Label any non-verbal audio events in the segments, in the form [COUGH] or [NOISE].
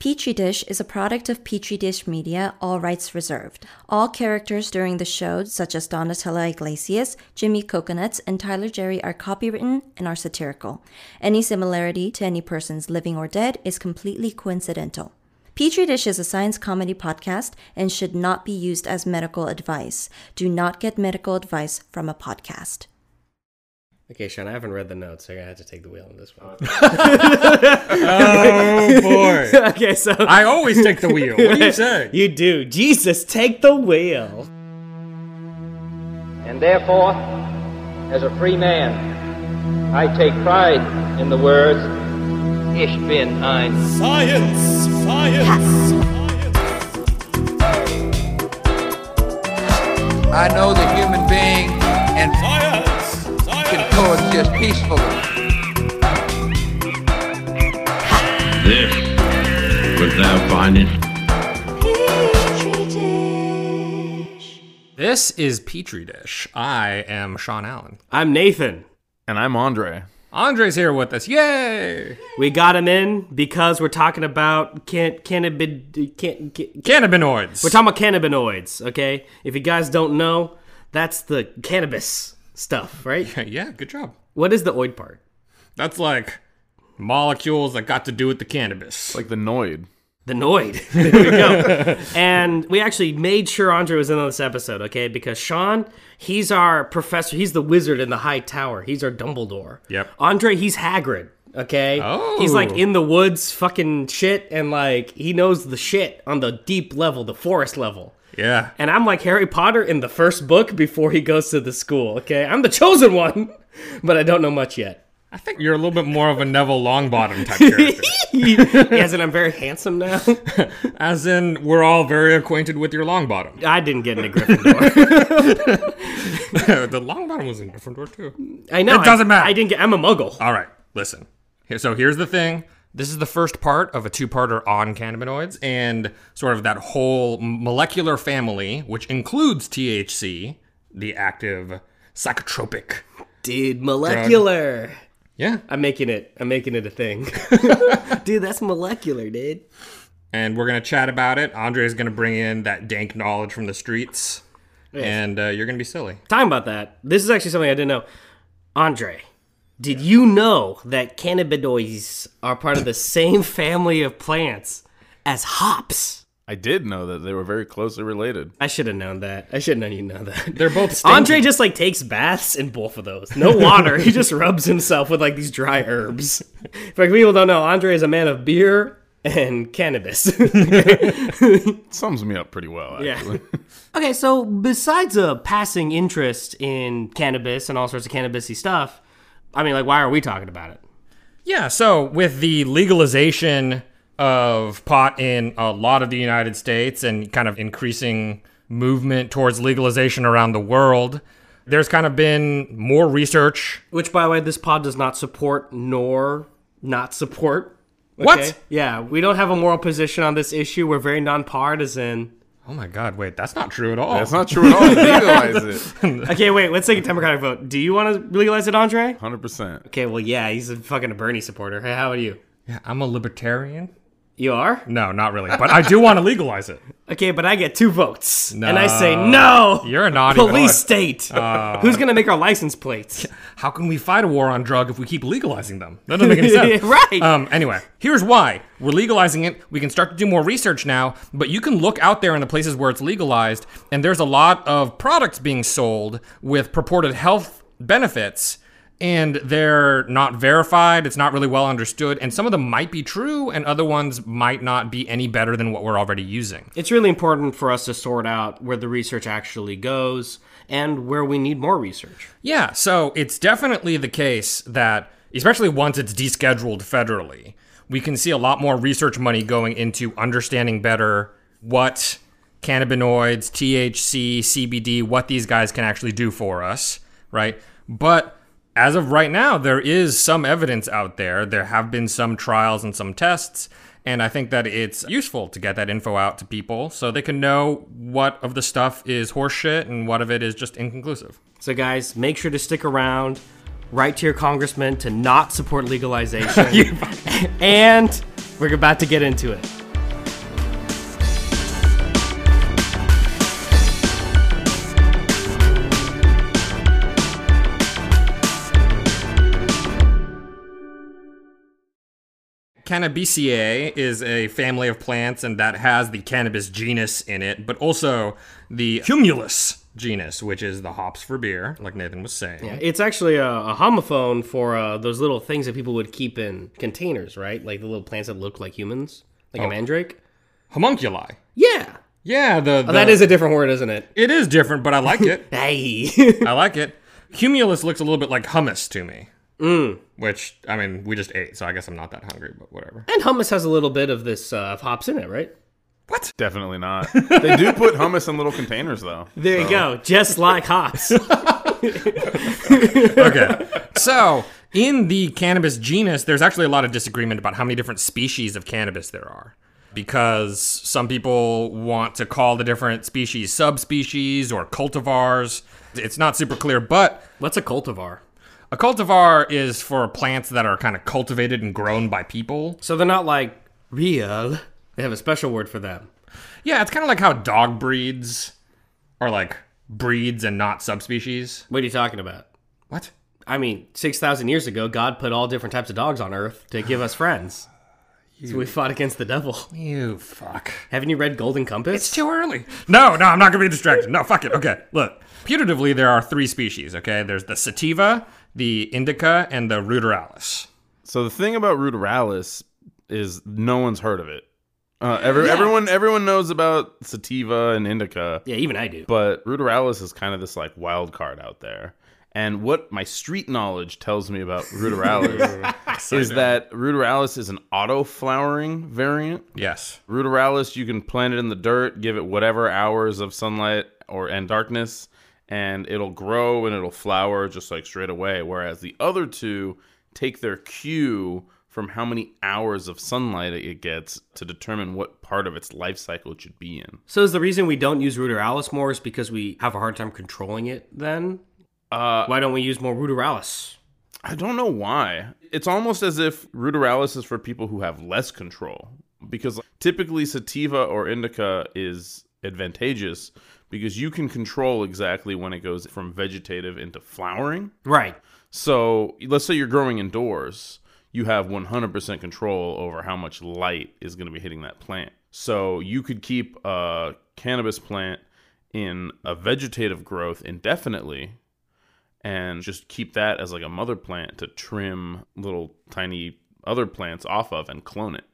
Petri Dish is a product of Petri Dish Media, all rights reserved. All characters during the show, such as Donatella Iglesias, Jimmy Coconuts, and Tyler Jerry, are copywritten and are satirical. Any similarity to any persons living or dead is completely coincidental. Petri Dish is a science comedy podcast and should not be used as medical advice. Do not get medical advice from a podcast. Okay, Sean, I haven't read the notes, so I have to take the wheel on this one. Oh [LAUGHS] boy. okay, so I always take the wheel. What do you say? [LAUGHS] you do. Jesus, take the wheel. And therefore, as a free man, I take pride in the words, Ich bin ein Science! Science! I know the human being and Science! Can coexist peacefully. This was thou findest. This is Petri Dish. I am Sean Allen. I'm Nathan. And I'm Andre. Andre's here with us. Yay! We got him in because we're talking about can cannabid can, can, Cannabinoids. we're talking about cannabinoids. Okay, if you guys don't know, that's the cannabis stuff, right? [LAUGHS] yeah, good job. what is the oid part? That's like molecules that got to do with the cannabis. Like the Noid. The Noid. [LAUGHS] there we go. [LAUGHS] and we actually made sure Andre was in on this episode, okay? Because Sean, he's our professor. He's the wizard in the high tower. He's our Dumbledore. Yep. Andre, he's Hagrid. Okay. Oh. He's like oh. in the woods, fucking shit, and like he knows the shit on the deep level, the forest level. Yeah. And I'm like Harry Potter in the first book before he goes to the school. Okay, I'm the chosen one, [LAUGHS] but I don't know much yet. I think you're a little bit more of a Neville Longbottom type character. [LAUGHS] As in, I'm very handsome now. [LAUGHS] As in, we're all very acquainted with your Longbottom. I didn't get into Gryffindor. the Longbottom was in Gryffindor too. I know. It doesn't I- matter. I didn't get. I'm a Muggle. All right, listen. So here's the thing. This is the first part of a two-parter on cannabinoids and sort of that whole molecular family, which includes THC, the active psychotropic. Dude, molecular. Yeah. I'm making it. I'm making it a thing. [LAUGHS] dude, that's molecular, dude. And we're gonna chat about it. Andre is gonna bring in that dank knowledge from the streets, and uh, you're gonna be silly. Talking about that, this is actually something I didn't know. Andre, did you know that cannabinoids are part of the same [LAUGHS] family of plants as hops? I did know that they were very closely related. I should have known that. I should have known you know that. [LAUGHS] They're both stinky. Andre just like takes baths in both of those. No water. he just rubs himself with like these dry herbs. [LAUGHS] For like, people don't know, Andre is a man of beer and cannabis. Sums me up pretty well, actually. Yeah. okay, so besides a passing interest in cannabis and all sorts of cannabisy stuff, I mean, like, why are we talking about it? Yeah, so with the legalization of pot in a lot of the United States and kind of increasing movement towards legalization around the world, there's kind of been more research. Which, by the way, this pod does not support nor not support. What? Yeah, we don't have a moral position on this issue. We're very nonpartisan. Oh my god, wait, that's not true at all. That's not true at all. [LAUGHS] Legalize it. Okay, wait, let's take a democratic vote. Do you want to legalize it, Andre? 100%. Okay, well, yeah, he's a fucking a Bernie supporter. Hey, how are you? yeah, I'm a libertarian. You are? No, not really, but I do want to legalize it. [LAUGHS] Okay, but I get two votes. And I say, No. no! You're a naughty Police boy. state! [LAUGHS] Who's gonna make our license plates? [LAUGHS] How can we fight a war on drug if we keep legalizing them? That doesn't make any sense. Right. Um, anyway, here's why. We're legalizing it. We can start to do more research now, but you can look out there in the places where it's legalized, and there's a lot of products being sold with purported health benefits, and they're not verified. It's not really well understood, and some of them might be true, and other ones might not be any better than what we're already using. It's really important for us to sort out where the research actually goes and where we need more research. Yeah, so it's definitely the case that, especially once it's descheduled federally, we can see a lot more research money going into understanding better what cannabinoids, THC, CBD, what these guys can actually do for us, right? But as of right now, there is some evidence out there. There have been some trials and some tests. And I think that it's useful to get that info out to people so they can know what of the stuff is horseshit and what of it is just inconclusive. So, guys, make sure to stick around. Write to your congressman to not support legalization. [LAUGHS] and we're about to get into it. Cannabaceae is a family of plants, and that has the cannabis genus in it, but also the Humulus genus, which is the hops for beer, like Nathan was saying. Yeah, It's actually a, a homophone for uh, those little things that people would keep in containers, right? Like the little plants that look like humans, like a mandrake. Homunculi. Yeah. Yeah, the, the Oh, that is a different word, isn't it? it is different, but I like it. [LAUGHS] Hey. I like it. Humulus looks a little bit like hummus to me. Mm. Which I mean, we just ate, so I guess I'm not that hungry, but whatever. and hummus has a little bit of this uh, of hops in it, right? What? Definitely not. [LAUGHS] they do put hummus in little containers, though. There you go. Just like hops. [LAUGHS] okay. So, in the cannabis genus, there's actually a lot of disagreement about how many different species of cannabis there are. Because some people want to call the different species subspecies or cultivars. It's not super clear, but What's a cultivar? A cultivar is for plants that are kind of cultivated and grown by people. So they're not like real. They have a special word for them. Yeah, it's kind of like how dog breeds are like breeds and not subspecies. What are you talking about? What? I mean, 6,000 years ago, God put all different types of dogs on earth to give us friends. So we fought against the devil. You fuck. Haven't you read Golden Compass? It's too early. No, no, I'm not gonna be distracted. No, fuck it. Okay, look. Putatively, there are three species. Okay, there's the sativa, the indica, and the ruderalis. So the thing about ruderalis is no one's heard of it. Uh, every, Everyone, everyone knows about sativa and indica, yeah, even I do. but ruderalis is kind of this like wild card out there. And what my street knowledge tells me about [LAUGHS] ruderalis is that ruderalis is an auto flowering variant. Yes. Ruderalis, you can plant it in the dirt, give it whatever hours of sunlight or and darkness, and it'll grow and it'll flower just like straight away. Whereas the other two take their cue from how many hours of sunlight it gets to determine what part of its life cycle it should be in. So is the reason we don't use ruderalis more is because we have a hard time controlling it then? Uh, Why don't we use more ruderalis? I don't know why. It's almost as if ruderalis is for people who have less control. Because typically sativa or indica is advantageous because you can control exactly when it goes from vegetative into flowering. Right. So let's say you're growing indoors, you have 100% control over how much light is going to be hitting that plant. So you could keep a cannabis plant in a vegetative growth indefinitely and just keep that as like a mother plant to trim little tiny other plants off of and clone it.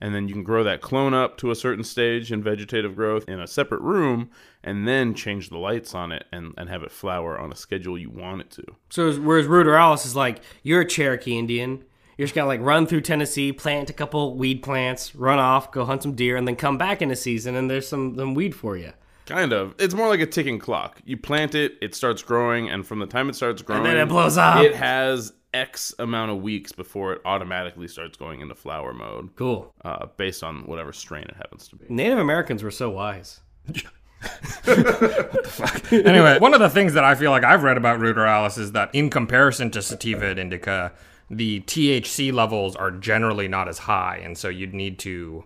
And then you can grow that clone up to a certain stage in vegetative growth in a separate room and then change the lights on it and, and have it flower on a schedule you want it to. So whereas ruderalis is like, you're a Cherokee Indian. You're just gonna like run through Tennessee, plant a couple weed plants, run off, go hunt some deer, and then come back in a season and there's some, some weed for you. Kind of. It's more like a ticking clock. You plant it, it starts growing, and from the time it starts growing, and then it blows up. It has X amount of weeks before it automatically starts going into flower mode, Cool. uh, based on whatever strain it happens to be. Native Americans were so wise. [LAUGHS] Anyway, one of the things that I feel like I've read about ruderalis is that in comparison to sativa and indica, the THC levels are generally not as high, and so you'd need to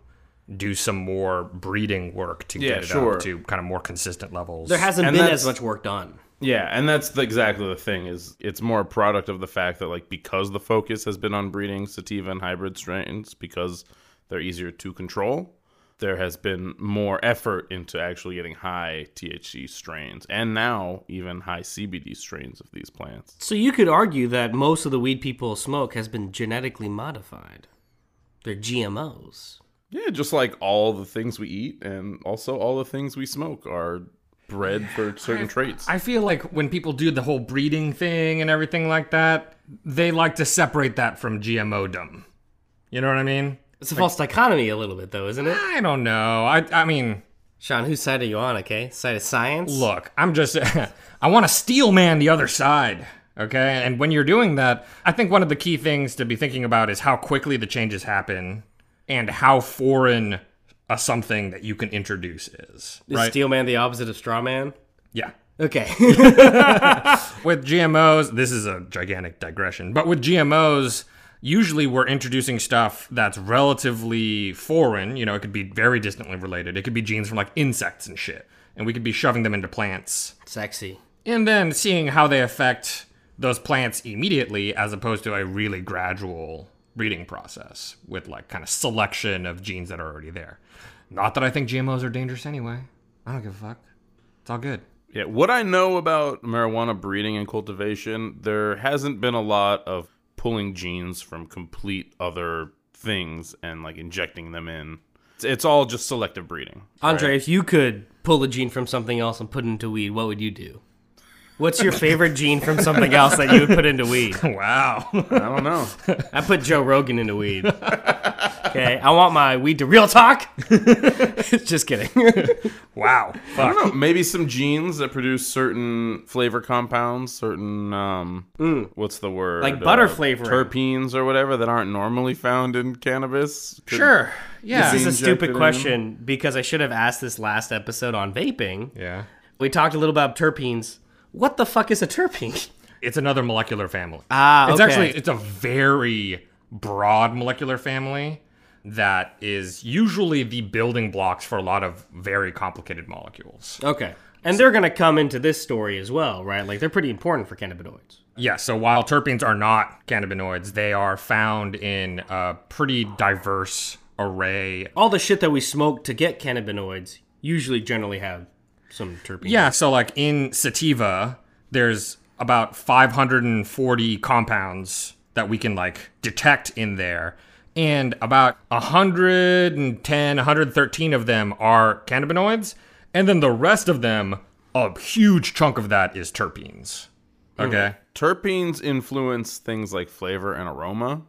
do some more breeding work to Yeah, get it sure. up to kind of more consistent levels. There hasn't And been as much work done. Yeah, and that's the, exactly the thing. Is it's more a product of the fact that like because the focus has been on breeding sativa and hybrid strains because they're easier to control. There has been more effort into actually getting high THC strains, and now even high CBD strains of these plants. So you could argue that most of the weed people smoke has been genetically modified. They're GMOs. Yeah, just like all the things we eat and also all the things we smoke are bred for certain traits. I feel like when people do the whole breeding thing and everything like that, they like to separate that from GMO dom. You know what I mean? It's a false dichotomy a little bit, though, isn't it? I don't know. I I mean, Sean, whose side are you on, okay? Side of science? Look, I'm just [LAUGHS] I want to steel man the other side. Okay? And when you're doing that, I think one of the key things to be thinking about is how quickly the changes happen and how foreign a something that you can introduce is. Is Right? Steel Man the opposite of Straw Man? yeah. Okay. [LAUGHS] With GMOs, this is a gigantic digression, but with GMOs, usually we're introducing stuff that's relatively foreign. You know, it could be very distantly related. It could be genes from like insects and shit. And we could be shoving them into plants. Sexy. and then seeing how they affect those plants immediately as opposed to a really gradual breeding process with like kind of selection of genes that are already there. Not that I think GMOs are dangerous anyway. I don't give a fuck. It's all good. Yeah, what I know about marijuana breeding and cultivation, there hasn't been a lot of pulling genes from complete other things and like injecting them in. It's, it's all just selective breeding. Andre, if you could pull a gene from something else and put it into weed, what would you do? What's your favorite gene from something else that you would put into weed? [LAUGHS] Wow. I don't know. I put Joe Rogan into weed. Okay, I want my weed to real talk. [LAUGHS] Just kidding. wow. I don't know. Maybe some genes that produce certain flavor compounds, certain um, what's the word? Like butter flavoring. terpenes or whatever that aren't normally found in cannabis. Could- Sure. Yeah. This is a Injected stupid in. question because I should have asked this last episode on vaping. yeah. We talked a little about terpenes. What the fuck is a terpene? It's another molecular family. Ah, okay. It's actually it's a very broad molecular family that is usually the building blocks for a lot of very complicated molecules. Okay. And they're going to come into this story as well, right? Like they're pretty important for cannabinoids. Yeah, so while terpenes are not cannabinoids, they are found in a pretty diverse array. All the shit that we smoke to get cannabinoids usually generally have some terpenes. Yeah, so like in sativa, there's about 540 compounds that we can like detect in there. And about 110, 113 of them are cannabinoids. And then the rest of them, a huge chunk of that is terpenes. Hmm. Okay. Terpenes influence things like flavor and aroma.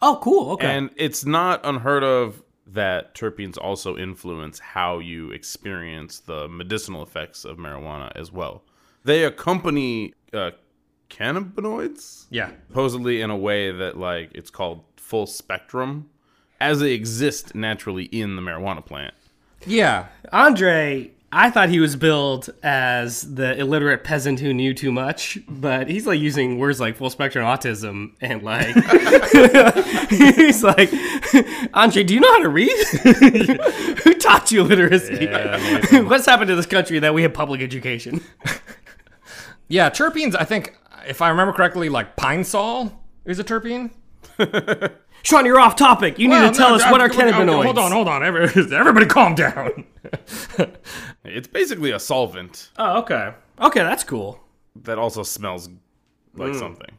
Oh, cool. Okay. And it's not unheard of that terpenes also influence how you experience the medicinal effects of marijuana as well. They accompany uh, cannabinoids, Yeah. supposedly in a way that like it's called full spectrum, as they exist naturally in the marijuana plant. Yeah. Andre, I thought he was billed as the illiterate peasant who knew too much, but he's like using words like full spectrum autism and like [LAUGHS] he's like, [LAUGHS] Andre, do you know how to read? [LAUGHS] who taught you literacy? [LAUGHS] What's happened to this country that we have public education? Yeah, terpenes, I think, if I remember correctly, like pine sol is a terpene. Sean, you're off topic. You need to tell no, us I- what are okay, cannabinoids. Hold on, hold on. Everybody calm down. It's basically a solvent Oh, okay. Okay, that's cool. that also smells like mm. something.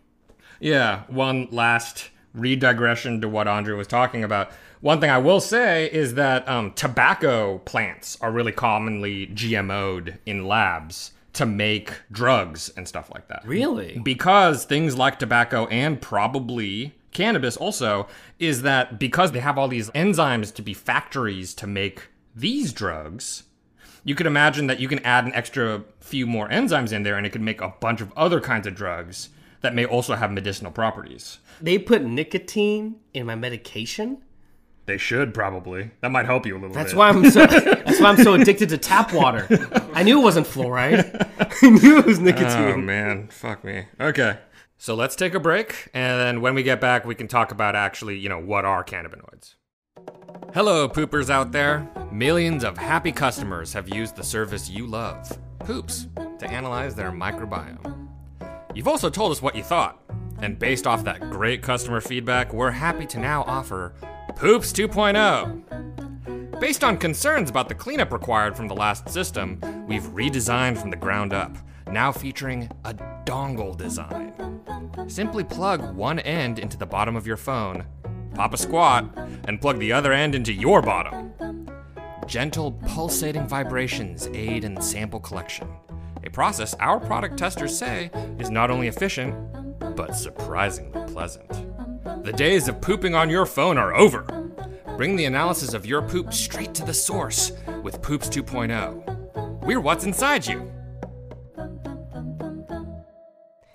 Yeah, one last redigression to what Andre was talking about. One thing I will say is that um, tobacco plants are really commonly GMO'd in labs to make drugs and stuff like that. Really? Because things like tobacco and probably cannabis also is that because they have all these enzymes to be factories to make these drugs, you could imagine that you can add an extra few more enzymes in there and it could make a bunch of other kinds of drugs that may also have medicinal properties. They put nicotine in my medication? They should probably. That might help you a little That's bit. why I'm so that's why I'm so addicted to tap water. I knew it wasn't fluoride. [LAUGHS] I knew it was nicotine. Oh man, fuck me. Okay. So let's take a break and then when we get back we can talk about actually, you know, what are cannabinoids. Hello poopers out there. Millions of happy customers have used the service you love, Poops, to analyze their microbiome. You've also told us what you thought, and based off that great customer feedback, we're happy to now offer Poops 2.0. Based on concerns about the cleanup required from the last system, we've redesigned from the ground up, now featuring a dongle design. Simply plug one end into the bottom of your phone, pop a squat, and plug the other end into your bottom. Gentle, pulsating vibrations aid in sample collection, process our product testers say is not only efficient, but surprisingly pleasant. The days of pooping on your phone are over. Bring the analysis of your poop straight to the source with Poops 2.0. We're what's inside you.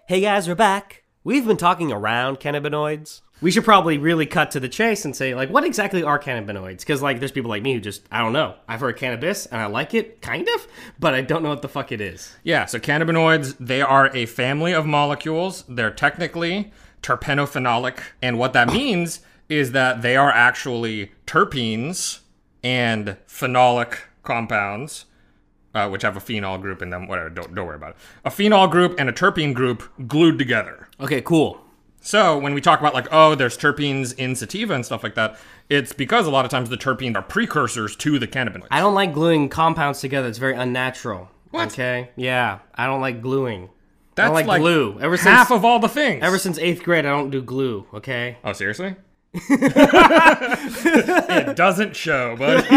Hey guys, we're back. We've been talking around cannabinoids. We should probably really cut to the chase and say, like, what exactly are cannabinoids? Because, like, there's people like me who just, I don't know. I've heard cannabis and I like it, kind of, but I don't know what the fuck it is. Yeah, so cannabinoids, they are a family of molecules. They're technically terpenophenolic. And what that means is that they are actually terpenes and phenolic compounds, uh, which have a phenol group in them. Whatever, don't, don't worry about it. A phenol group and a terpene group glued together. Okay, cool. So when we talk about like, oh, there's terpenes in sativa and stuff like that, it's because a lot of times the terpenes are precursors to the cannabinoids. I don't like gluing compounds together. It's very unnatural. What? Okay. Yeah, I don't like gluing. That's I don't like, glue. Ever since half of all the things. ever since eighth grade, I don't do glue. Okay. oh, seriously? [LAUGHS] it doesn't show, but [LAUGHS]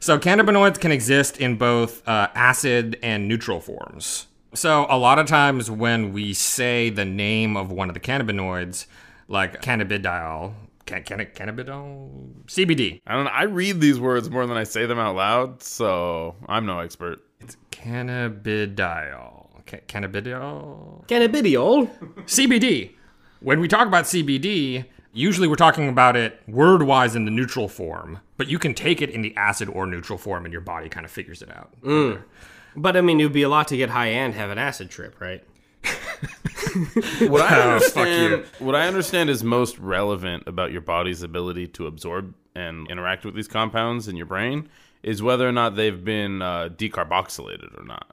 so cannabinoids can exist in both uh, acid and neutral forms. So a lot of times when we say the name of one of the cannabinoids, like cannabidiol, can, can cannabidiol, CBD, I don't know. I read these words more than I say them out loud, so I'm no expert. it's cannabidiol, Ca- cannabidiol, Cannabidiol. CBD. When we talk about CBD, usually we're talking about it word wise in the neutral form, but you can take it in the acid or neutral form and your body kind of figures it out. Mm. But I mean, it would be a lot to get high and have an acid trip, right? [LAUGHS] What I Oh, fuck understand, what I understand is most relevant about your body's ability to absorb and interact with these compounds in your brain is whether or not they've been uh, decarboxylated or not.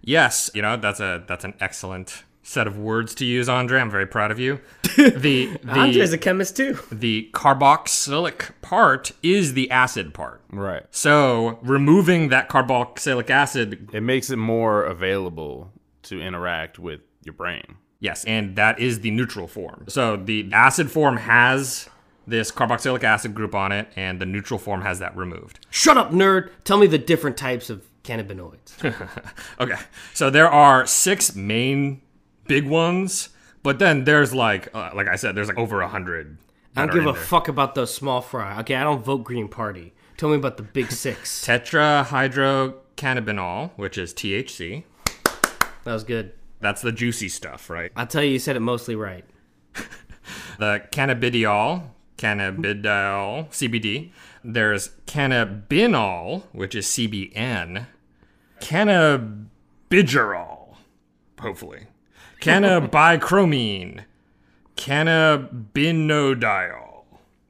Yes, you know, that's a that's an excellent set of words to use, Andre. I'm very proud of you. [LAUGHS] The Andre's the, a chemist too. the carboxylic part is the acid part. Right. So removing that carboxylic acid It makes it more available to interact with your brain. Yes, and that is the neutral form. So the acid form has this carboxylic acid group on it, and the neutral form has that removed. Shut up, nerd. Tell me the different types of cannabinoids. [LAUGHS] Okay, so there are six main big ones, but then there's like, uh, like I said, there's like over a hundred. I don't give a there. fuck about those small fry. Okay, I don't vote Green Party. Tell me about the big six. [LAUGHS] Tetrahydrocannabinol, which is THC. That was good. That's the juicy stuff, right? I'll tell you, you said it mostly right. [LAUGHS] the cannabidiol, cannabidiol, CBD. There's cannabinol, which is CBN. Cannabigerol, hopefully. Cannabichromene. Cannabinodiol.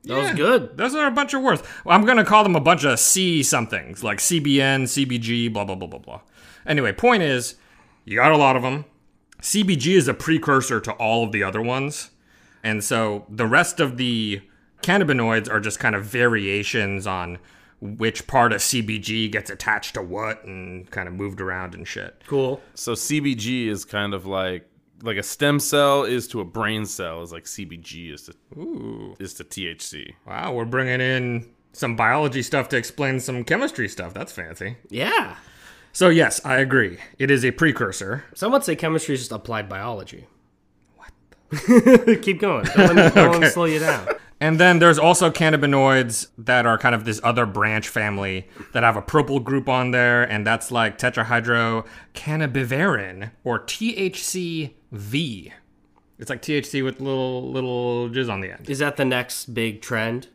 That was good. Those are a bunch of words. Well, I'm going to call them a bunch of C somethings, like CBN, CBG, blah, blah, blah, blah, blah. Anyway, point is, you got a lot of them. CBG is a precursor to all of the other ones. And so the rest of the cannabinoids are just kind of variations on which part of CBG gets attached to what and kind of moved around and shit. Cool. So CBG is kind of like like a stem cell is to a brain cell is like CBG is to is to THC. Wow, we're bringing in some biology stuff to explain some chemistry stuff. That's fancy. Yeah. So, yes, I agree. It is a precursor. Some would say chemistry is just applied biology. What? [LAUGHS] Keep going. Don't let me, don't let me slow you down. And then there's also cannabinoids that are kind of this other branch family that have a propyl group on there, and that's like tetrahydrocannabivarin or THCV. It's like THC with little little jizz on the end. Is that the next big trend?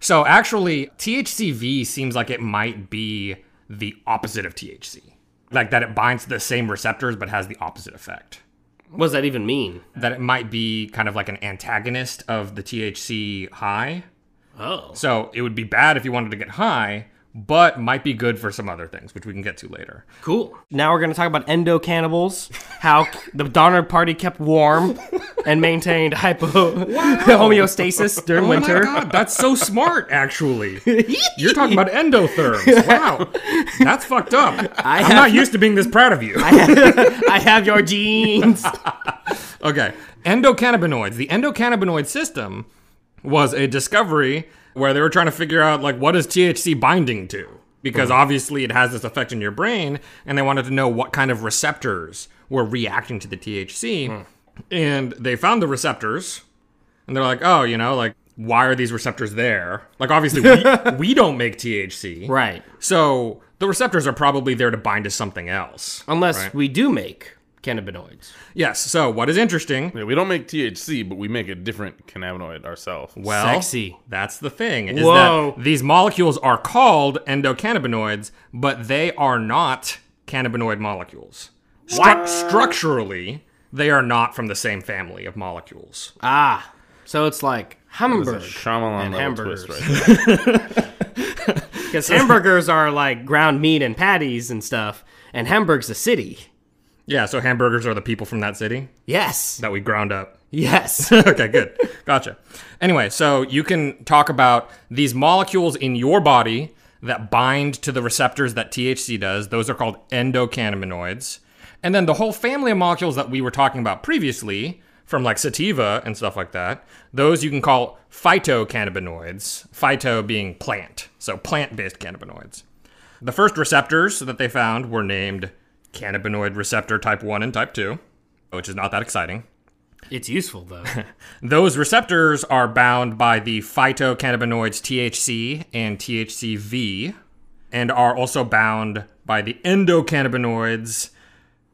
So actually, THCV seems like it might be the opposite of THC, like that it binds to the same receptors but has the opposite effect. What does that even mean? That it might be kind of like an antagonist of the THC high. Oh. So it would be bad if you wanted to get high, but might be good for some other things, which we can get to later. Cool. Now we're going to talk about endo cannibals, how [LAUGHS] the Donner Party kept warm and maintained hypo [LAUGHS] homeostasis during winter. Oh my god, that's so smart, actually. [LAUGHS] You're talking about endotherms. Wow. That's fucked up. I am have- not used to being this proud of you. I have your genes. Okay. Endocannabinoids. The endocannabinoid system was a discovery where they were trying to figure out like what is THC binding to? Because mm-hmm. obviously it has this effect in your brain, and they wanted to know what kind of receptors were reacting to the THC. Hmm. And they found the receptors, and they're like, oh, you know, like why are these receptors there? Like obviously we, [LAUGHS] we don't make THC. right. So the receptors are probably there to bind to something else. Unless Right. we do make cannabinoids. Yes. So what is interesting Yeah, we don't make THC, but we make a different cannabinoid ourselves. Well, Sexy. That's the thing. Is Whoa. that these molecules are called endocannabinoids, but they are not cannabinoid molecules. Stru- structurally, they are not from the same family of molecules. Ah. So it's like hamburger. Shyamalan and hamburgers. twist right. [LAUGHS] Because hamburgers are like ground meat and patties and stuff, and Hamburg's a city. Yeah, so hamburgers are the people from that city Yes. that we ground up. Yes. [LAUGHS] okay, good. Gotcha. Anyway, so you can talk about these molecules in your body that bind to the receptors that THC does. Those are called endocannabinoids. And then the whole family of molecules that we were talking about previously, from like sativa and stuff like that, those you can call phytocannabinoids, phyto being plant, so plant based cannabinoids. The first receptors that they found were named cannabinoid receptor type 1 and type 2, which is not that exciting. it's useful though. [LAUGHS] [LAUGHS] Those receptors are bound by the phytocannabinoids THC and THCV, and are also bound by the endocannabinoids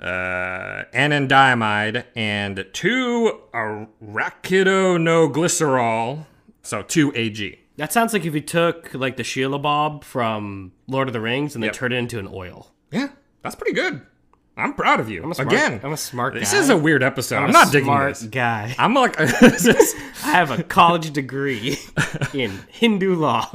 uh, anandamide and 2 arachidonoylglycerol, so 2AG. that sounds like if you took like the Shelob from Lord of the Rings and then Yep. turned it into an oil. Yeah, that's pretty good. I'm proud of you. I'm a smart, Again, I'm a smart this is a weird episode. I'm, a not digging smart this. guy. I'm like, this [LAUGHS] [LAUGHS] I have a college degree [LAUGHS] in Hindu law.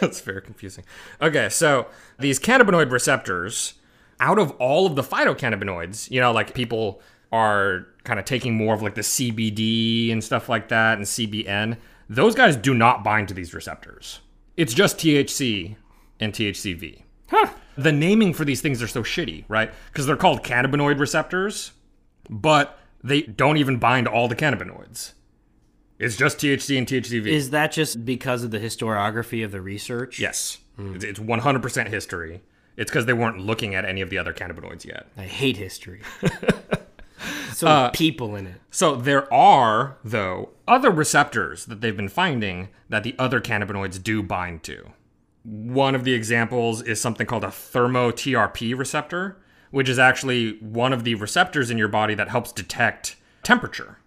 That's very confusing. Okay, so these cannabinoid receptors, out of all of the phytocannabinoids, you know, like people are kind of taking more of like the CBD and stuff like that and CBN, those guys do not bind to these receptors. It's just THC and THCV. Huh. The naming for these things are so shitty, right? Because they're called cannabinoid receptors, but they don't even bind all the cannabinoids. It's just THC and THCV. Is that just because of the historiography of the research? Yes. It's- It's 100% history. It's because they weren't looking at any of the other cannabinoids yet. I hate history. [LAUGHS] so uh, people in it. So there are, though, other receptors that they've been finding that the other cannabinoids do bind to. One of the examples is something called a thermoTRP receptor, which is actually one of the receptors in your body that helps detect temperature,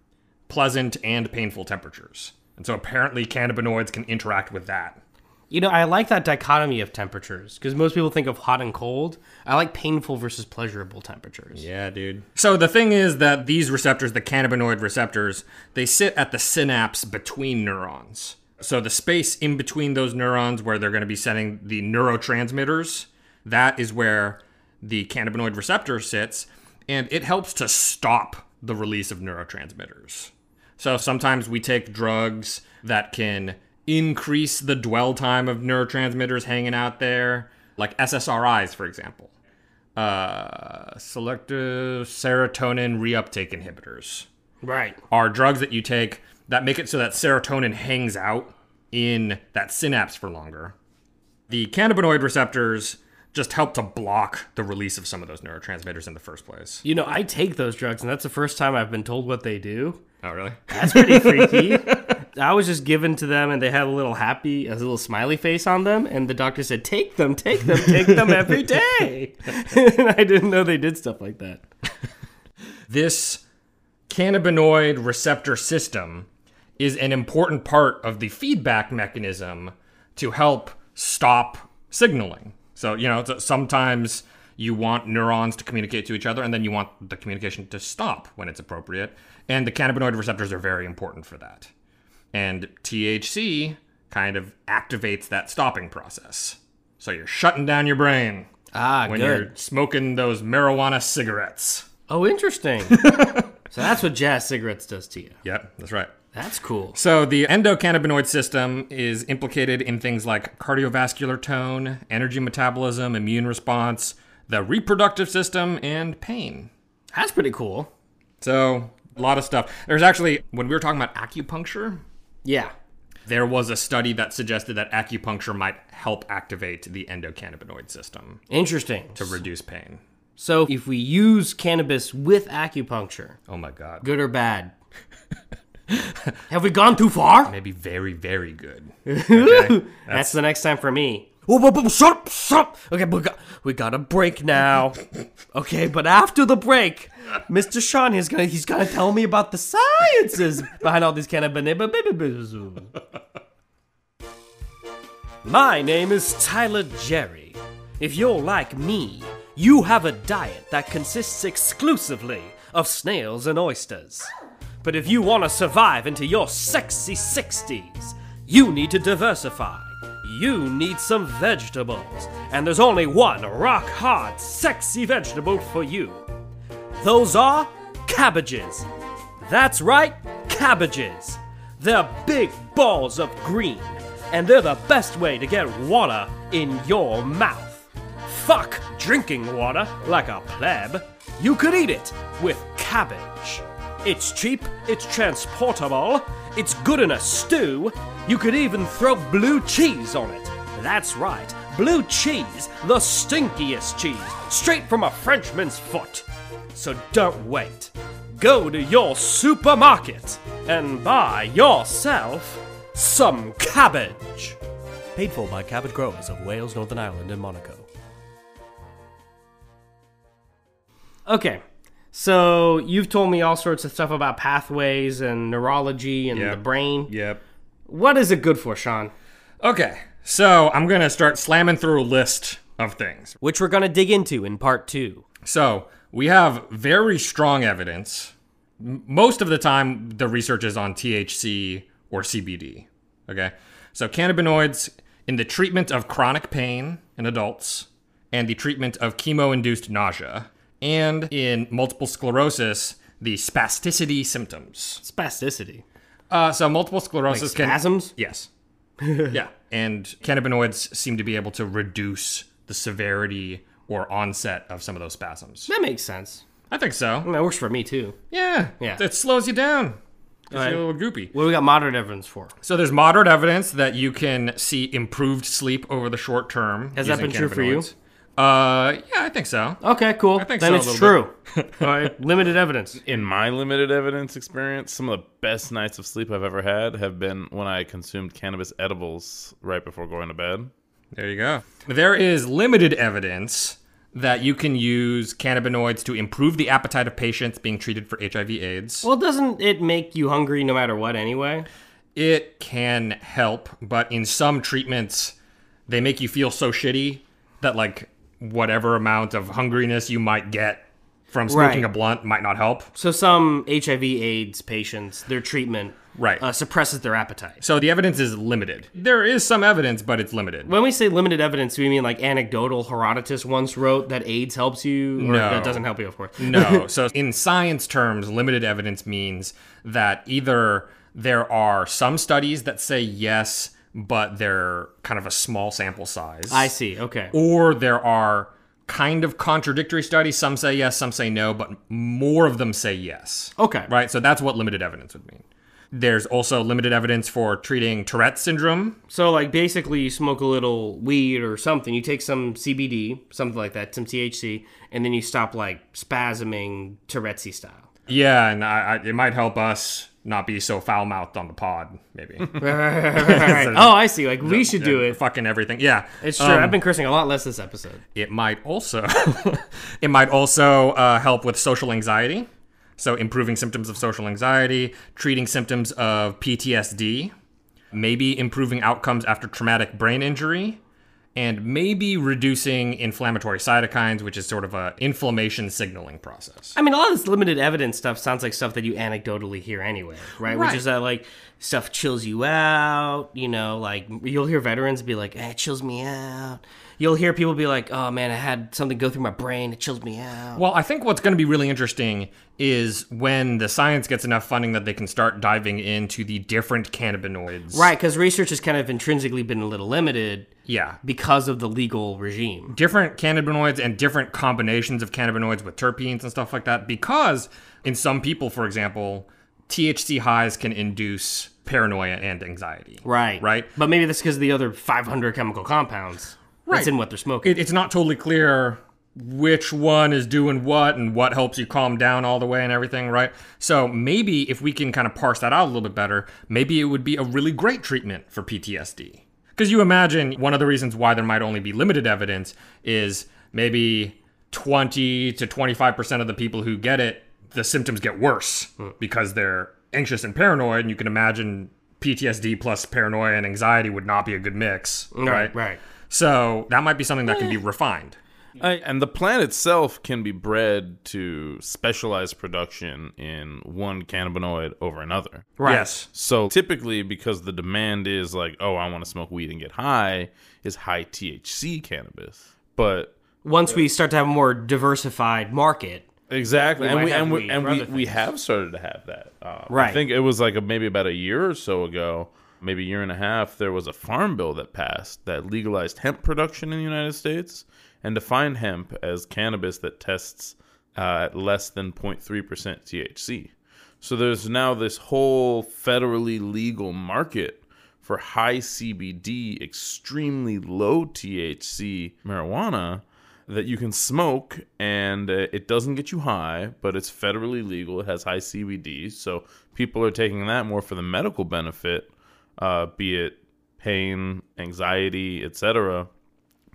pleasant and painful temperatures. And so apparently cannabinoids can interact with that. You know, I like that dichotomy of temperatures because most people think of hot and cold. I like painful versus pleasurable temperatures. Yeah, dude. So the thing is that these receptors, the cannabinoid receptors, they sit at the synapse between neurons. So the space in between those neurons where they're going to be sending the neurotransmitters, that is where the cannabinoid receptor sits, and it helps to stop the release of neurotransmitters. So sometimes we take drugs that can increase the dwell time of neurotransmitters hanging out there, like SSRIs, for example uh, selective serotonin reuptake inhibitors Right. are drugs that you take that make it so that serotonin hangs out in that synapse for longer. The cannabinoid receptors just help to block the release of some of those neurotransmitters in the first place. You know, I take those drugs, and that's the first time I've been told what they do. Oh, really? That's pretty [LAUGHS] freaky. I was just given to them, and they had a little happy, a little smiley face on them, and the doctor said, "Take them, take them, take them every day." [LAUGHS] and I didn't know they did stuff like that. [LAUGHS] this cannabinoid receptor system is an important part of the feedback mechanism to help stop signaling. So, you know, sometimes you want neurons to communicate to each other and then you want the communication to stop when it's appropriate. And the cannabinoid receptors are very important for that. And THC kind of activates that stopping process. So you're shutting down your brain Ah, when good. you're smoking those marijuana cigarettes. Oh, interesting. [LAUGHS] so that's what jazz cigarettes does to you. Yep, that's right. That's cool. So the endocannabinoid system is implicated in things like cardiovascular tone, energy metabolism, immune response, the reproductive system, and pain. That's pretty cool. So a lot of stuff. There's actually when we were talking about acupuncture, Yeah. there was a study that suggested that acupuncture might help activate the endocannabinoid system Interesting. to reduce pain. So if we use cannabis with acupuncture, Oh my god. good or bad? Have we gone too far? Maybe very, very good. [LAUGHS] Okay? That's the next time for me. Whoa, whoa, whoa, shut up, shut up. Okay, we got, we got a break now. Okay, but after the break, Mr. Sean is gonna he's gonna tell me about the sciences behind all these cannabis. My name is Tyler Jerry. If you're like me, you have a diet that consists exclusively of snails and oysters. But if you want to survive into your sexy 60s, you need to diversify. you need some vegetables, and there's only one rock hard, sexy vegetable for you. Those are cabbages. That's right, cabbages. They're big balls of green, and they're the best way to get water in your mouth. Fuck drinking water like a pleb. You could eat it with cabbage. It's cheap, it's transportable, it's good in a stew. You could even throw blue cheese on it. That's right, blue cheese, the stinkiest cheese, straight from a Frenchman's foot. So don't wait. Go to your supermarket and buy yourself some cabbage. Paid for by cabbage growers of Wales, Northern Ireland, and Monaco. Okay. So you've told me all sorts of stuff about pathways and neurology and Yep. the brain. Yep. What is it good for, Sean? Okay, so I'm gonna start slamming through a list of things. Which we're going to dig into in part two. So we have very strong evidence. Most of the time, the research is on THC or CBD. Okay, so cannabinoids in the treatment of chronic pain in adults, and the treatment of chemo-induced nausea, and in multiple sclerosis, the spasticity symptoms. Spasticity. Uh, so multiple sclerosis can Spasms? Yes. [LAUGHS] yeah. And cannabinoids seem to be able to reduce the severity or onset of some of those spasms. That makes sense. I think I so. mean, that works for me too. Yeah. Yeah. It slows you down. Alright. you a little goopy. What do we got moderate evidence for? So there's moderate evidence that you can see improved sleep over the short term. Has that been true for you? Cannabinoids. Uh, yeah, I think so. Okay, cool. I think then so, a it's true. [LAUGHS] All right, limited evidence. In my limited evidence experience, some of the best nights of sleep I've ever had have been when I consumed cannabis edibles right before going to bed. There you go. There is limited evidence that you can use cannabinoids to improve the appetite of patients being treated for HIV/AIDS. Well, doesn't it make you hungry no matter what anyway? it can help, but in some treatments, they make you feel so shitty that like whatever amount of hungriness you might get from smoking Right. a blunt might not help. So some HIV/AIDS patients, their treatment Right. uh, suppresses their appetite. So the evidence is limited. There is some evidence, but it's limited. When we say limited evidence, we mean like anecdotal? Herodotus once wrote that AIDS helps you, or No. that doesn't help you, of course. no. [LAUGHS] So in science terms, limited evidence means that either there are some studies that say yes, but they're kind of a small sample size. I see. Okay. or there are kind of contradictory studies. Some say yes, some say no, but more of them say yes. Okay. Right? So that's what limited evidence would mean. There's also limited evidence for treating Tourette's syndrome. So like basically, you smoke a little weed or something. You take some CBD, something like that, some THC, and then you stop like spasming Tourette's style. Yeah, and I, I, it might help us not be so foul mouthed on the pod, maybe. [LAUGHS] [LAUGHS] oh, I see. Like we should do it. Fucking everything. Yeah. It's true. Um, I've been cursing a lot less this episode. It might also [LAUGHS] it might also uh, help with social anxiety. So improving symptoms of social anxiety, treating symptoms of PTSD, maybe improving outcomes after traumatic brain injury, and maybe reducing inflammatory cytokines, which is sort of a inflammation signaling process. I mean, a lot of this limited evidence stuff sounds like stuff that you anecdotally hear anyway, right? right. Which is that like stuff chills you out. You know, like you'll hear veterans be like, eh, "It chills me out." You'll hear people be like, "Oh man, I had something go through my brain. It chills me out." Well, I think what's going to be really interesting is when the science gets enough funding that they can start diving into the different cannabinoids. right, because research has kind of intrinsically been a little limited Yeah. because of the legal regime. different cannabinoids and different combinations of cannabinoids with terpenes and stuff like that because in some people for example THC highs can induce paranoia and anxiety. Right. Right. But maybe that's because of the other 500 chemical compounds that's Right. in what they're smoking. It, it's not totally clear which one is doing what and what helps you calm down all the way and everything, right? So maybe if we can kind of parse that out a little bit better, maybe it would be a really great treatment for PTSD. Because you imagine one of the reasons why there might only be limited evidence is maybe 20 to 25% of the people who get it, the symptoms get worse hmm. because they're anxious and paranoid. And you can imagine PTSD plus paranoia and anxiety would not be a good mix, right? right. So that might be something that can be eh. refined. And the plant itself can be bred to specialized production in one cannabinoid over another. Right. Yes. So typically, because the demand is like, oh, I want to smoke weed and get high, is high THC cannabis. But Once we start to have a more diversified market, exactly, We and we and we and we, we have started to have that. Um, I think it was like a, maybe about a year or so ago, maybe a year and a half. There was a farm bill that passed that legalized hemp production in the United States and define hemp as cannabis that tests uh, at less than 0.3% THC. So there's now this whole federally legal market for high CBD, extremely low THC marijuana that you can smoke and uh, it doesn't get you high, but it's federally legal. It has high CBD. So people are taking that more for the medical benefit, uh, be it pain, anxiety, etc.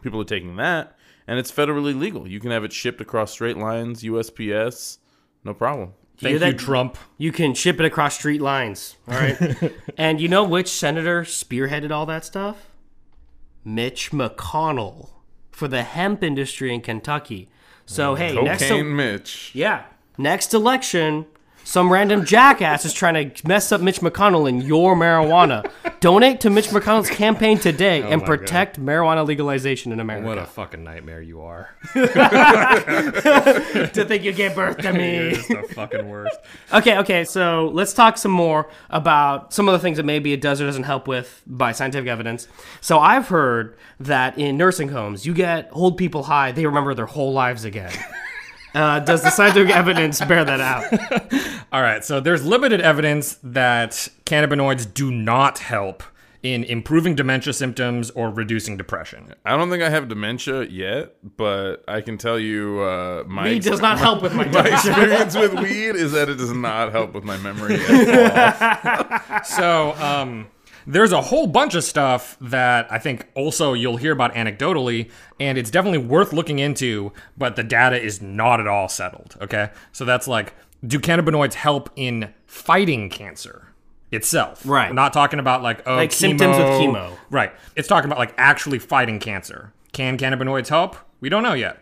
People are taking that and it's federally legal. You can have it shipped across straight lines, USPS, no problem. Thank hear you, that? Trump. you can ship it across street lines. All right. [LAUGHS] and you know which senator spearheaded all that stuff? Mitch McConnell for the hemp industry in Kentucky. So hey, next Cocaine to, Mitch. yeah, next election, some random jackass is trying to mess up Mitch McConnell and your marijuana. Donate to Mitch McConnell's campaign today oh and my protect marijuana legalization in America. What a fucking nightmare you are. [LAUGHS] to think you gave birth to [LAUGHS] me. It's the fucking worst. Okay, okay, so let's talk some more about some of the things that maybe it does or doesn't help with by scientific evidence. So I've heard that in nursing homes, you get old people high, they remember their whole lives again. [LAUGHS] Uh, does the scientific [LAUGHS] evidence bear that out? All right, so there's limited evidence that cannabinoids do not help in improving dementia symptoms or reducing depression. I don't think I have dementia yet, but I can tell you uh, my Weed does not help with my my experience with weed is that it does not help with my memory at [LAUGHS] all. So, um, there's a whole bunch of stuff that I think also you'll hear about anecdotally, and it's definitely worth looking into, but the data is not at all settled. Okay. So that's like, do cannabinoids help in fighting cancer itself? Right. We're not talking about like, oh, Like symptoms with chemo. chemo. Right. It's talking about like actually fighting cancer. Can cannabinoids help? We don't know yet.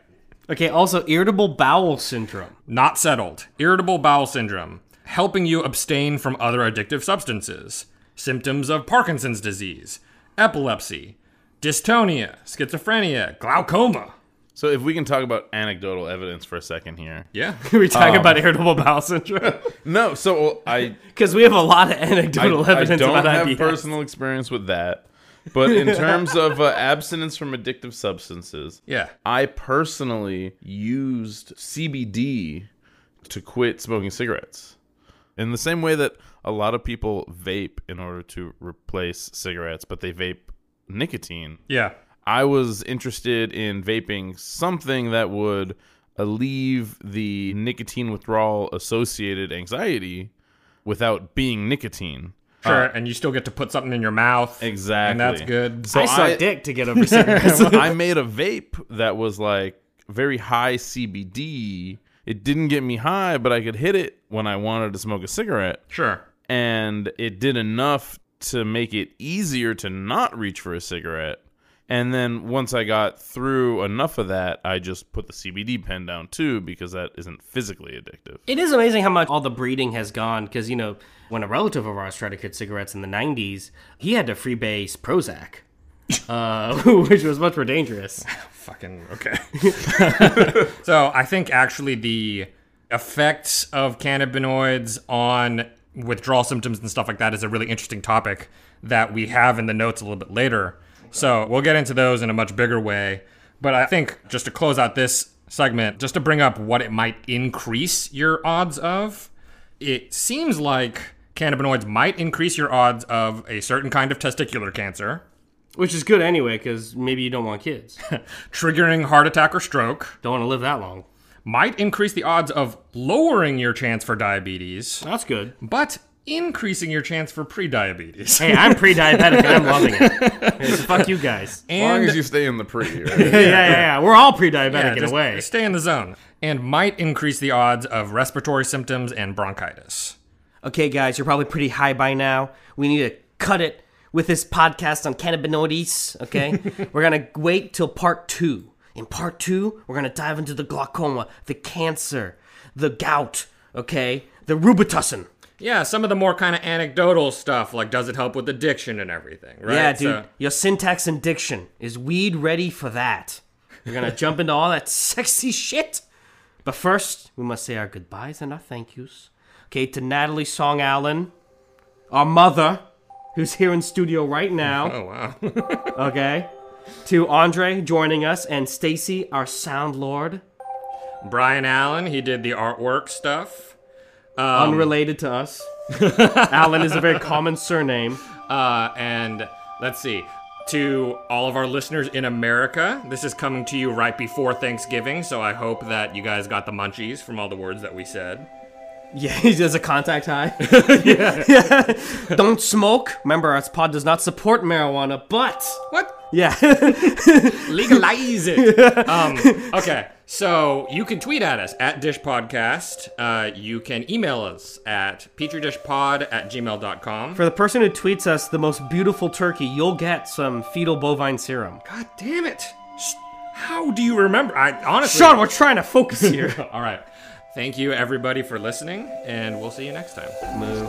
Okay, also irritable bowel syndrome. Not settled. Irritable bowel syndrome. Helping you abstain from other addictive substances. Symptoms of Parkinson's disease. Epilepsy. Dystonia. Schizophrenia. Glaucoma. So if we can talk about anecdotal evidence for a second here. Yeah. [LAUGHS] Can we talk about irritable bowel syndrome [LAUGHS] No, so I [LAUGHS] because we have a lot of I, anecdotal I evidence don't about have IBS. personal experience with that. But in terms of uh, abstinence from addictive substances, Yeah. I personally used CBD to quit smoking cigarettes. In the same way that a lot of people vape in order to replace cigarettes, but they vape nicotine. Yeah. I was interested in vaping something that would alleviate the nicotine withdrawal associated anxiety without being nicotine. Sure. Uh, and you still get to put something in your mouth. Exactly. And that's good. So I suck I- dick to get over cigarettes. [LAUGHS] I made a vape that was like very high CBD. It didn't get me high, but I could hit it when I wanted to smoke a cigarette. Sure. And it did enough to make it easier to not reach for a cigarette. And then once I got through enough of that, I just put the CBD pen down too because that isn't physically addictive. It is amazing how much all the breeding has gone because, you know, when a relative of ours tried to quit cigarettes in the 90s, he had to freebase Prozac, [LAUGHS] uh, [LAUGHS] which was much more dangerous. Fucking okay. [LAUGHS] so I think actually the effects of cannabinoids on withdrawal symptoms and stuff like that is a really interesting topic that we have in the notes a little bit later. So we'll get into those in a much bigger way. But I think just to close out this segment, just to bring up what it might increase your odds of, it seems like cannabinoids might increase your odds of a certain kind of testicular cancer, Which is good anyway because maybe you don't want kids. [LAUGHS] triggering heart attack or stroke, don't want to live that long. might increase the odds of lowering your chance for diabetes, That's good. but increasing your chance for pre-diabetes. Hey, I'm [LAUGHS] pre-diabetic and I'm loving it. [LAUGHS] Hey, so fuck you guys. As long as you stay in the pre, right? Yeah, yeah, yeah. We're all pre-diabetic yeah, in just a way. stay in the zone. And might increase the odds of respiratory symptoms and bronchitis. Okay, guys, you're probably pretty high by now. We need to cut it with this podcast on cannabinoids. Okay, [LAUGHS] we're gonna wait till part two In part two, we're gonna dive into the glaucoma, the cancer, the gout, okay, the Robitussin. Yeah, some of the more kind of anecdotal stuff, like does it help with addiction and everything, right? Yeah, dude, So- your syntax and diction is weed ready for that. We're gonna jump into all that sexy shit. But first, we must say our goodbyes and our thank yous. Okay, to Natalie Song Allen, our mother, who's here in studio right now. [LAUGHS] oh wow. [LAUGHS] Okay. To Andre joining us and Stacy, our sound lord, Brian Allen, he did the artwork stuff. unrelated to us. [LAUGHS] Allen is a very common surname. Uh, and let's see. To all of our listeners in America, this is coming to you right before Thanksgiving, so I hope that you guys got the munchies from all the words that we said. [LAUGHS] Yeah, he does a contact high. [LAUGHS] [LAUGHS] yeah. Don't smoke. Remember, our pod does not support marijuana, but What? yeah. Legalize it. um, okay, so you can tweet at us at Dish Podcast. Uh, you can email us at petridishpod at gmail.com. For the person who tweets us the most beautiful turkey, you'll get some fetal bovine serum. God damn it. How do you remember? I honestly. Sean, we're trying to focus here. All right. Thank you, everybody, for listening, and we'll see you next time. Move.